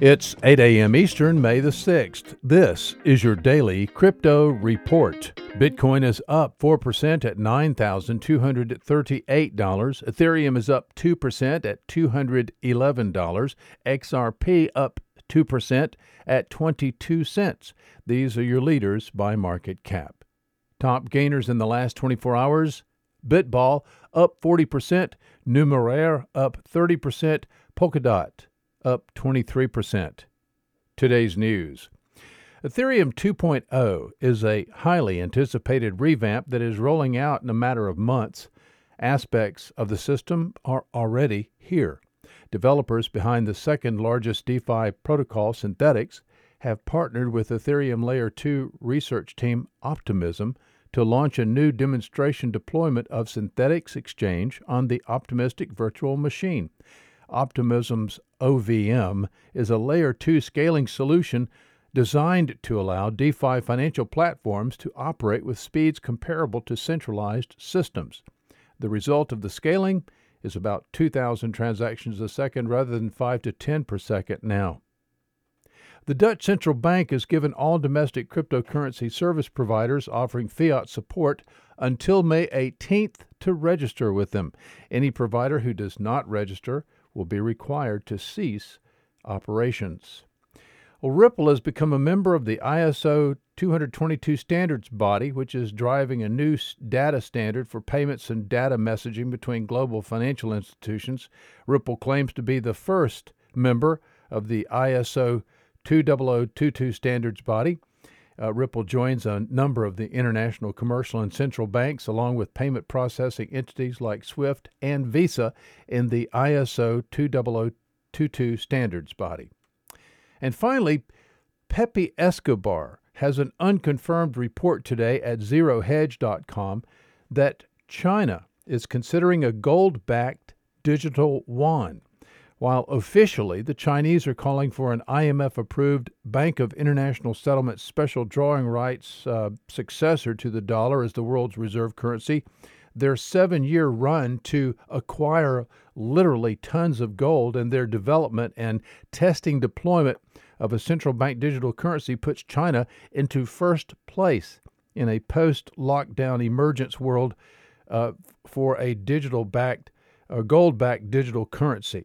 It's 8 a.m. Eastern, May the 6th. This is your daily crypto report. Bitcoin is up 4% at $9,238. Ethereum is up 2% at $211. XRP up 2% at 22 cents. These are your leaders by market cap. Top gainers in the last 24 hours Bitball up 40%, Numeraire up 30%, Polkadot up 23%. Today's news. Ethereum 2.0 is a highly anticipated revamp that is rolling out in a matter of months. Aspects of the system are already here. Developers behind the second largest DeFi protocol, Synthetix, have partnered with Ethereum Layer 2 research team Optimism to launch a new demonstration deployment of Synthetix Exchange on the Optimistic virtual machine. Optimism's OVM is a layer 2 scaling solution designed to allow DeFi financial platforms to operate with speeds comparable to centralized systems. The result of the scaling is about 2,000 transactions a second rather than 5 to 10 per second now. The Dutch Central Bank has given all domestic cryptocurrency service providers offering fiat support until May 18th to register with them. Any provider who does not register will be required to cease operations. Well, Ripple has become a member of the ISO 222 standards body, which is driving a new data standard for payments and data messaging between global financial institutions. Ripple claims to be the first member of the ISO 20022 standards body. Uh, Ripple joins a number of the international commercial and central banks, along with payment processing entities like SWIFT and Visa, in the ISO 20022 standards body. And finally, Pepe Escobar has an unconfirmed report today at zerohedge.com that China is considering a gold backed digital yuan. While officially the Chinese are calling for an IMF approved Bank of International Settlements special drawing rights uh, successor to the dollar as the world's reserve currency, their seven year run to acquire literally tons of gold and their development and testing deployment of a central bank digital currency puts China into first place in a post lockdown emergence world uh, for a digital backed, uh, gold backed digital currency.